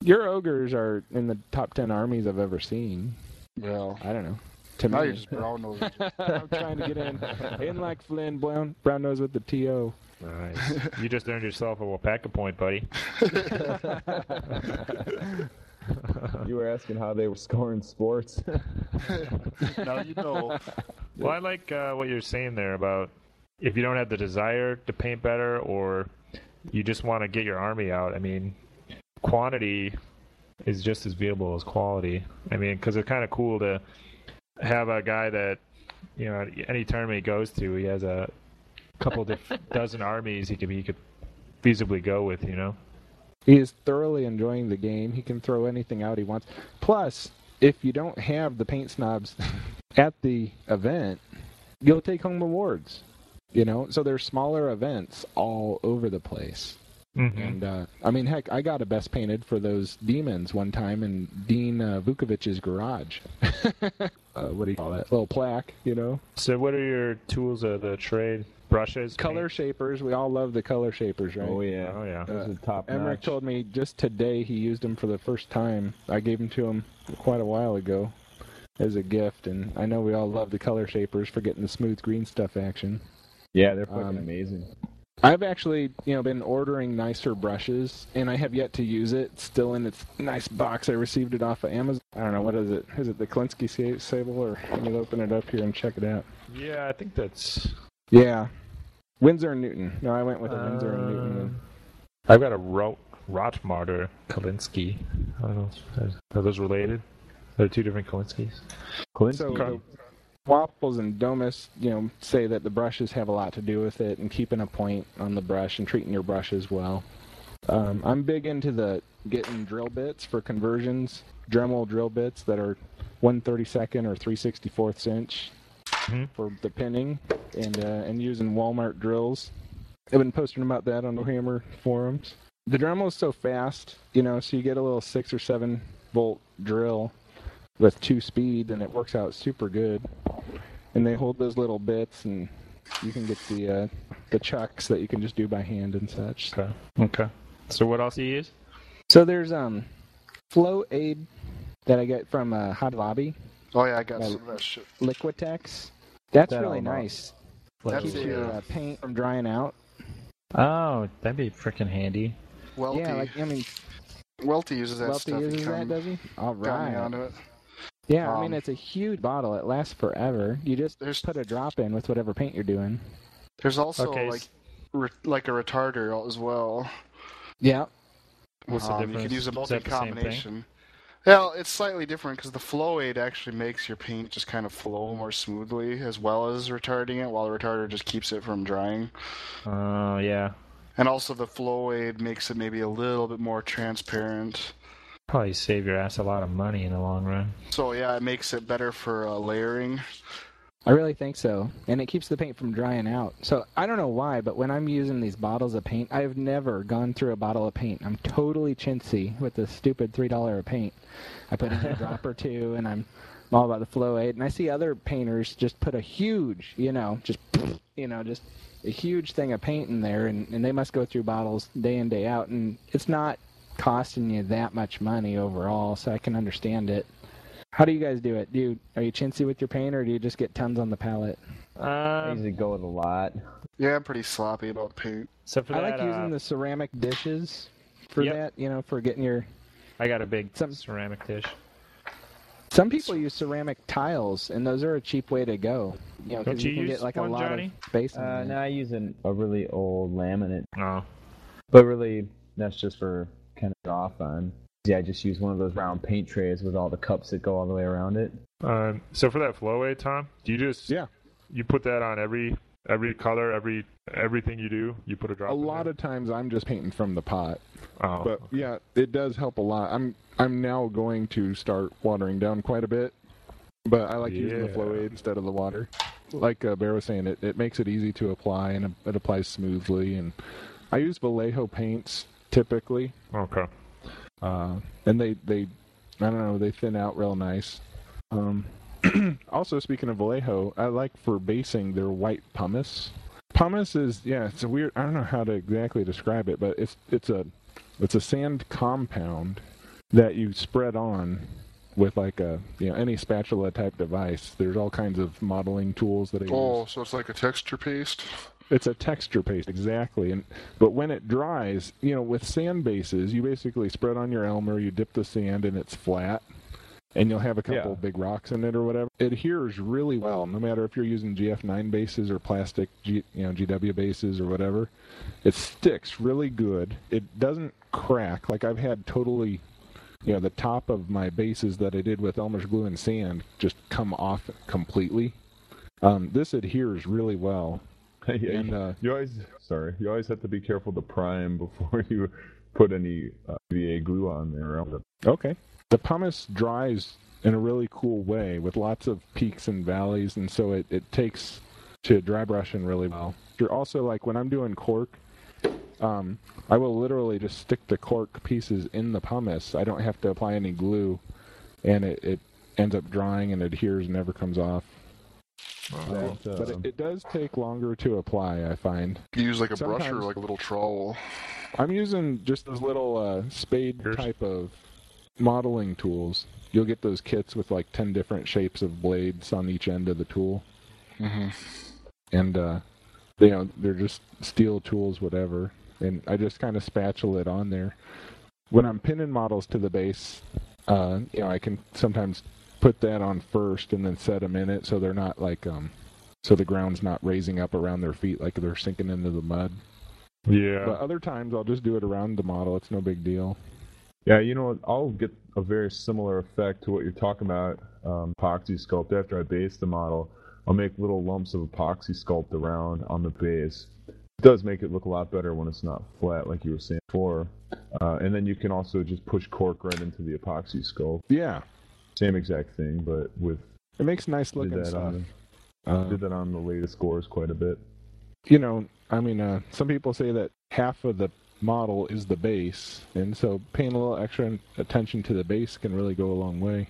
your ogres are in the top ten armies I've ever seen. Well, I don't know. To now me, you're just brown nosed. I'm trying to get in. In like Flynn Brown, brown nose with the to. nice. you just earned yourself a Wapaka point, buddy. you were asking how they were scoring sports. now you know. Well, I like uh, what you're saying there about if you don't have the desire to paint better, or you just want to get your army out. I mean, quantity is just as valuable as quality. I mean, because it's kind of cool to have a guy that you know any tournament he goes to, he has a couple diff- dozen armies he could he could feasibly go with. You know. He is thoroughly enjoying the game. He can throw anything out he wants. Plus, if you don't have the paint snobs at the event, you'll take home awards. You know, so there's smaller events all over the place. Mm-hmm. And uh, I mean, heck, I got a best painted for those demons one time in Dean uh, Vukovic's garage. uh, what do you call that? Little plaque, you know. So, what are your tools of the trade? Brushes, Color paint? shapers. We all love the color shapers, right? Oh yeah. Oh yeah. Those are top Emmerich notch. told me just today he used them for the first time. I gave them to him quite a while ago as a gift, and I know we all love the color shapers for getting the smooth green stuff action. Yeah, they're fucking Um, amazing. I've actually, you know, been ordering nicer brushes, and I have yet to use it. It's still in its nice box. I received it off of Amazon. I don't know what is it. Is it the Kolinsky Sable, or let me open it up here and check it out. Yeah, I think that's. Yeah, Winsor and Newton. No, I went with a Winsor and Newton. Uh. I've got a Rot Rotmarder Kolinsky. I don't know. Are those related? They're two different Kolinskys. Kolinsky. So the Waffles and Domus, you know, say that the brushes have a lot to do with it, and keeping a point on the brush and treating your brush as well. Um, I'm big into the getting drill bits for conversions, Dremel drill bits that are 132nd or 364th inch Mhm. for the pinning, and uh, and using Walmart drills. I've been posting about that on the Hammer forums. The Dremel is so fast, you know, so you get a little six or seven volt drill with two speeds, and it works out super good. And they hold those little bits, and you can get the uh, the chucks that you can just do by hand and such. Okay. Okay. So what else do you use? So there's um Flow Aid that I get from uh, Hobby Lobby. Oh yeah, I got some of that shit. Liquitex. That's that really nice. That Keeps your uh, uh, paint from drying out. Oh, that'd be freaking handy. Welty. Yeah, like I mean, Welty uses that Welty stuff. He uses that, does he? All got me onto it. Yeah, I Um, mean it's a huge bottle. It lasts forever. You just There's put a drop in with whatever paint you're doing. there's also Okay, like re- like a retarder as well. Yeah. What's the Um, difference? You could use a Is that Well, it's slightly different because the flow aid actually makes your paint just kind of flow more smoothly, as well as retarding it, while the retarder just keeps it from drying. Oh, yeah. And also, the flow aid makes it maybe a little bit more transparent. Probably save your ass a lot of money in the long run. So yeah, it makes it better for uh, layering. I really think so. And it keeps the paint from drying out. So I don't know why, but when I'm using these bottles of paint, I've never gone through a bottle of paint. I'm totally chintzy with this stupid three dollar of paint. I put in a drop or two and I'm all about the flow aid. And I see other painters just put a huge, you know, just you know, just a huge thing of paint in there and, and they must go through bottles day in, day out and it's not costing you that much money overall, so I can understand it. How do you guys do it? Do you are you chintzy with your paint, or do you just get tons on the palette? I Um, usually go with a lot. Yeah, I'm pretty sloppy about paint. so for I that, like using uh, the ceramic dishes for Yep. that. You know, for getting your. I got a big Some- ceramic dish. Some people use ceramic tiles, and those are a cheap way to go. You know, Don't because you you, can use get like a lot Johnny? of space. in Uh, there. no, I use an, a really old laminate, Oh. but really that's just for kind of off on. Yeah, I just use one of those round paint trays with all the cups that go all the way around it. Um, so for that flow aid, Tom, do you just Yeah. you put that on every every color, every everything you do? You put a drop. A in lot there? of times I'm just painting from the pot, Oh, but yeah, it does help a lot. I'm I'm now going to start watering down quite a bit, but I like using the flow aid instead of the water. Like uh, Bear was saying, it, it makes it easy to apply and it, it applies smoothly. And I use Vallejo paints typically, okay. Uh, and they they I don't know they thin out real nice. Um, also, speaking of Vallejo, I like for basing their white pumice. Pumice is yeah, it's a weird. I don't know how to exactly describe it, but it's it's a it's a sand compound that you spread on with like a you know any spatula type device. There's all kinds of modeling tools that I Oh, use. so it's like a texture paste. It's a texture paste exactly, and but when it dries, you know, with sand bases, you basically spread on your Elmer, you dip the sand, and it's flat, and you'll have a couple Yeah. big rocks in it or whatever. It adheres really well, no matter if you're using GF9 bases or plastic, G, you know, GW bases or whatever. It sticks really good. It doesn't crack. Like I've had totally, you know, the top of my bases that I did with Elmer's glue and sand just come off completely. Um, this adheres really well. yeah, And, you, uh, you always sorry. You always have to be careful to prime before you put any uh, VA glue on there. Okay. The pumice dries in a really cool way with lots of peaks and valleys, and so it, it takes to dry brushing really well. You're also like when I'm doing cork, um, I will literally just stick the cork pieces in the pumice. I don't have to apply any glue, and it, it ends up drying and adheres and never comes off. That, But um, it, it does take longer to apply, I find. You use like a brush or like a little trowel. I'm using just those little uh, spade Here's- type of modeling tools. You'll get those kits with like 10 different shapes of blades on each end of the tool. Mm-hmm. And, uh, you know, they're just steel tools, whatever. And I just kind of spatula it on there. When I'm pinning models to the base, uh, you know, I can sometimes put that on first and then set them in it so they're not like, um, so the ground's not raising up around their feet like they're sinking into the mud. Yeah. But other times I'll just do it around the model. It's no big deal. Yeah, you know, I'll get a very similar effect to what you're talking about, um, epoxy sculpt. After I base the model, I'll make little lumps of epoxy sculpt around on the base. It does make it look a lot better when it's not flat, like you were saying before. Uh, and then you can also just push cork right into the epoxy sculpt. Yeah, Same exact thing, but with it makes nice looking stuff. on Uh, did that on the latest gors quite a bit. you know, I mean, uh, some people say that half of the model is the base, and so paying a little extra attention to the base can really go a long way.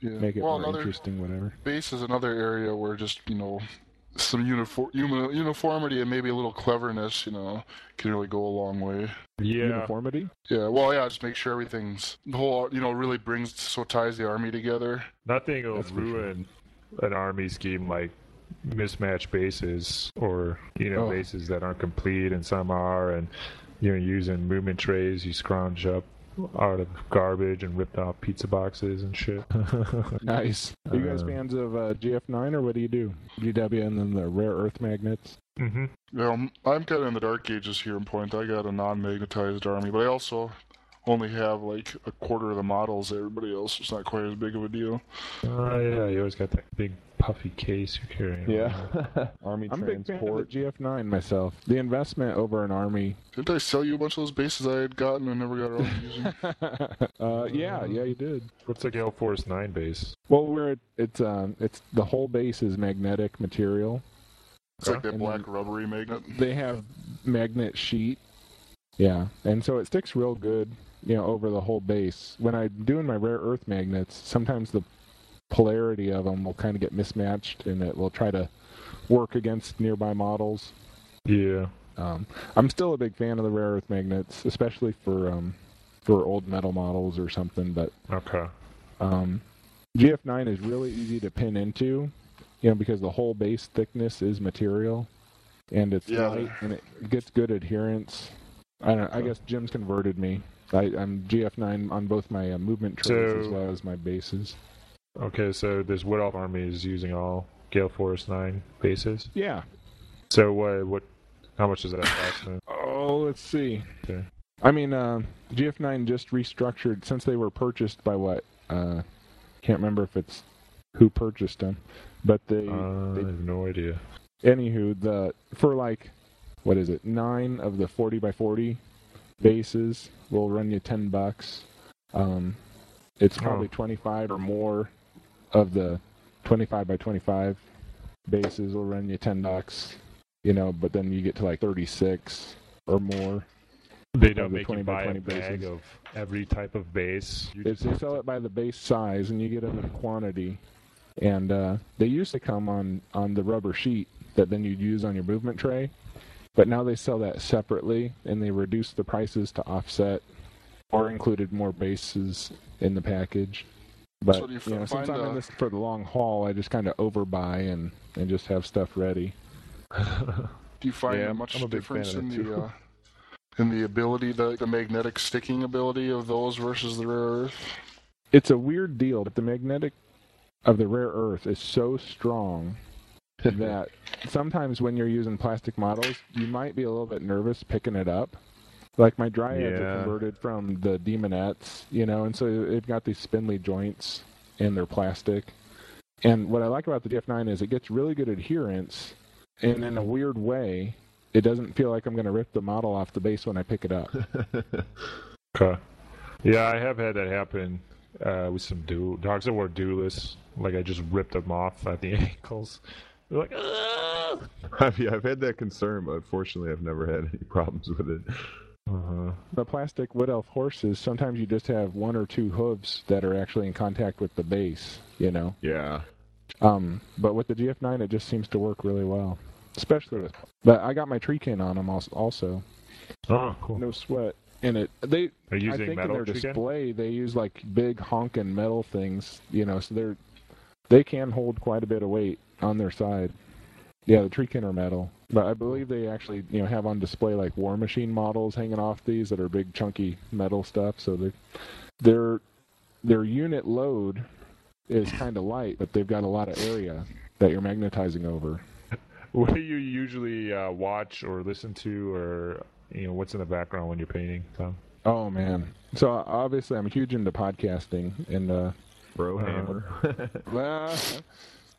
Yeah. Make it well, more interesting, whatever. base is another area where just you know some uniform uniformity and maybe a little cleverness, you know, can really go a long way. Yeah. Uniformity. Yeah, well, yeah, just make sure everything's the whole, you know, really brings so ties the army together. Nothing will That's for sure. ruin an army scheme like mismatched bases or you know Oh. bases that aren't complete and some are and you know using movement trays you scrounge up out of garbage and ripped off pizza boxes and shit. Nice. Are you guys Uh, fans of uh, GF9 or what do you do? GW and then the rare earth magnets. Mm-hmm. You know, I'm kind of in the dark ages here in Point. I got a non-magnetized army, but I also only have like a quarter of the models. Everybody else, it's not quite as big of a deal. Oh yeah, you always got that big puffy case you're carrying. Yeah. Army I'm a big fan of transport. the GF9 myself. The investment over an army. Didn't I sell you a bunch of those bases I had gotten and never got around to using? uh, yeah, yeah, you did. What's the Gale Force Nine base? Well, where it, it's um, it's the whole base is magnetic material. It's like that And black rubbery magnet. They have magnet sheet. Yeah, and so it sticks real good, you know, over the whole base. When I'm doing my rare earth magnets, sometimes the polarity of them will kind of get mismatched, and it will try to work against nearby models. Yeah. Um, I'm still a big fan of the rare earth magnets, especially for um, for old metal models or something. But Okay. um, GF9 is really easy to pin into, you know, because the whole base thickness is material, and it's Yeah. light and it gets good adherence. I don't. I guess Jim's converted me. I, I'm GF9 on both my uh, movement trays So- as well as my bases. Okay, so this Wood Elf army is using all Gale Force Nine bases. Yeah. So what? What? How much does that cost? then? Oh, let's see. Okay. I mean, uh, GF9 just restructured since they were purchased by what? Uh, can't remember if it's who purchased them, but they. Uh, I have no idea. Anywho, the for like, what is it? Nine of the 40 by 40 bases will run you 10 bucks. Um, it's probably Oh. 25 or more of the 25 by 25 bases will run you 10 bucks. You know, but then you get to like 36 or more. They don't the make 20 you by buy a 20 bag bases. of every type of base. You It's, they sell it by the base size, and you get them in quantity. And uh, they used to come on on the rubber sheet that then you'd use on your movement tray, but now they sell that separately, and they reduce the prices to offset, or included more bases in the package. But So you you know, since I'm uh, in this for the long haul, I just kind of overbuy and and just have stuff ready. Do you find Yeah, much I'm a big fan difference in the uh, in the ability, the the magnetic sticking ability of those versus the rare earth? It's a weird deal, but the magnetic of the rare earth is so strong that sometimes when you're using plastic models, you might be a little bit nervous picking it up. Like my dryads are converted from the demonettes, you know, and so they've got these spindly joints and they're plastic. And what I like about the GF9 is it gets really good adherence, and in a weird way, it doesn't feel like I'm going to rip the model off the base when I pick it up. Okay. Yeah, I have had that happen uh, with some dual dogs that were duelists. Like I just ripped them off at the ankles. They're like, "Ah!" I've, yeah, I've had that concern, but fortunately, I've never had any problems with it. The plastic wood elf horses, sometimes you just have one or two hooves that are actually in contact with the base, you know. Yeah. Um, but with the GF9, it just seems to work really well, especially with. But I got my treekin on them also, Oh, cool. no sweat. And it they Are you I think metal in their display they use like big honking metal things, you know, so they're they can hold quite a bit of weight on their side. Yeah, the treekin are metal, but I believe they actually you know have on display like Warmachine models hanging off these that are big chunky metal stuff. So they their their unit load is kind of light, but they've got a lot of area that you're magnetizing over. What do you usually uh, watch or listen to, or you know, what's in the background when you're painting, Tom? Oh man! So obviously I'm huge into podcasting and. uh Bro Uh. Well,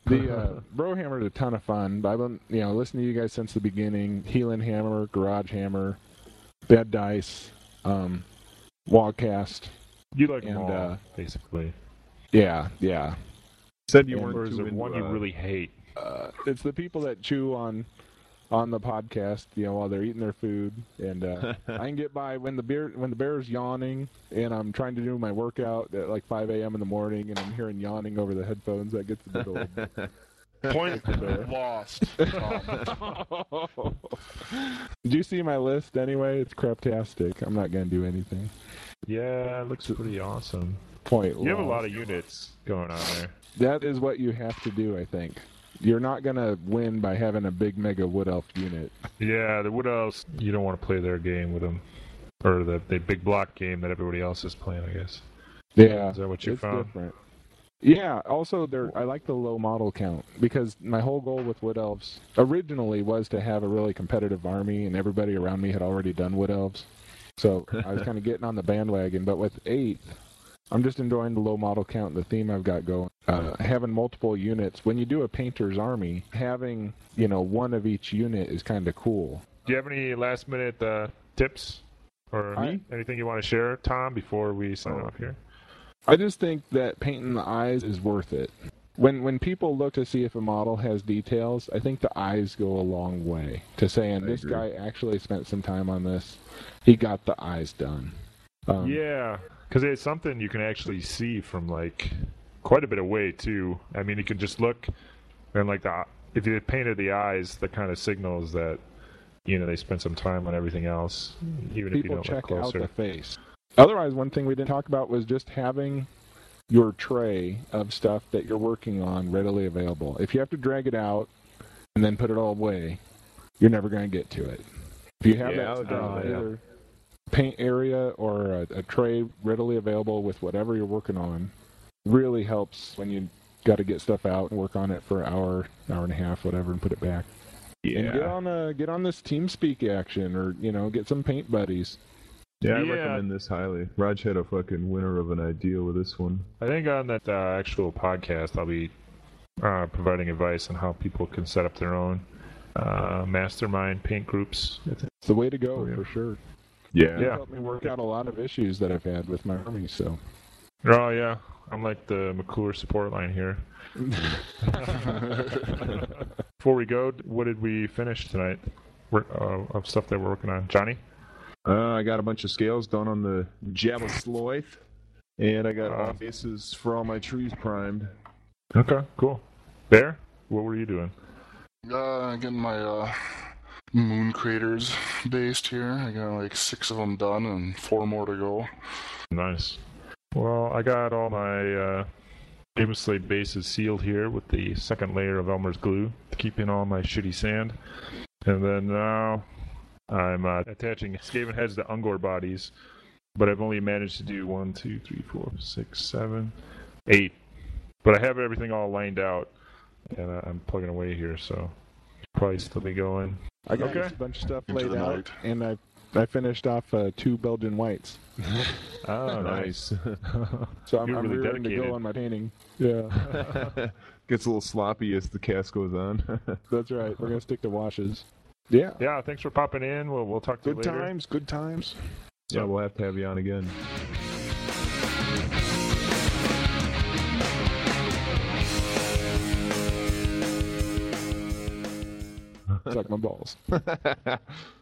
the uh, Brohammer is a ton of fun. I've been, you know, listening to you guys since the beginning. Heelanhammer, Garage Hammer, Bad Dice, um. You like them And, all, uh, basically. Yeah, yeah. Said you And weren't Or is there one you uh, really hate? Uh, it's the people that chew on on the podcast, you know, while they're eating their food, and uh, I can get by when the beer when the bear's yawning, and I'm trying to do my workout at like 5 a.m. in the morning, and I'm hearing yawning over the headphones. That gets a bit old. Point lost. Did you see my list anyway? It's craptastic. I'm not gonna do anything. Yeah, it looks pretty awesome. Point. You have a lot of units going on there. That is what you have to do, I think. You're not gonna win by having a big mega wood elf unit. Yeah, the Wood Elves, you don't want to play their game with them. Or the, the big block game that everybody else is playing, I guess. Yeah, Is that what you found? different. Yeah. Also, there I like the low model count because my whole goal with wood elves originally was to have a really competitive army, and everybody around me had already done wood elves, so I was kind of getting on the bandwagon. But with eighth, I'm just enjoying the low model count and the theme I've got going. Uh, having multiple units. When you do a painter's army, having you know one of each unit is kind of cool. Do you have any last minute uh, tips or Me? anything you want to share, Tom, before we sign Oh. off here? I just think that painting the eyes is worth it. When when people look to see if a model has details, I think the eyes go a long way to saying I this agree. guy actually spent some time on this. He got the eyes done. Um, yeah, because it's something you can actually see from like quite a bit away too. I mean, you can just look and like the if you painted the eyes, that kind of signals that you know they spent some time on everything else, even if you don't check look out the face. Otherwise, one thing we didn't talk about was just having your tray of stuff that you're working on readily available. If you have to drag it out and then put it all away, you're never going to get to it. If you have Yeah, I that would agree uh, with that. either paint area or a, a tray readily available with whatever you're working on, really helps when you got to get stuff out and work on it for an hour, hour and a half, whatever, and put it back. And get on uh, get on this TeamSpeak action, or you know, get some paint buddies. Yeah, I Yeah. recommend this highly. Raj had a fucking winner of an idea with this one. I think on that uh, actual podcast, I'll be uh, providing advice on how people can set up their own uh, mastermind paint groups. It's the way to go Oh, yeah. for sure. Yeah. Yeah. Helped me work out a lot of issues that I've had with my army. So Oh yeah, I'm like the McClure support line here. Before we go, what did we finish tonight? Uh, of stuff that we're working on, Johnny. Uh, I got a bunch of scales done on the Jabberslythe, and I got Uh, bases for all my trees primed. Okay, cool. Bear, what were you doing? Uh, getting my uh, moon craters based here. I got like six of them done and four more to go. Nice. Well, I got all my uh, Demon Slate bases sealed here with the second layer of Elmer's glue to keep in all my shitty sand. And then now I'm uh, attaching Skaven heads to Ungor bodies, but I've only managed to do one, two, three, four, six, seven, eight. But I have everything all lined out, and uh, I'm plugging away here, so probably still be going. I got Okay. a bunch of stuff Into laid out, night. and I I finished off uh, two Belgian whites. Oh, nice. So I'm, You're I'm really ready to go on my painting. Yeah, Gets a little sloppy as the cast goes on. that's right. We're gonna stick to washes. Yeah. yeah, thanks for popping in. We'll, we'll talk to Good you later. Good times. Good times. yeah, we'll have to have you on again. Suck my balls.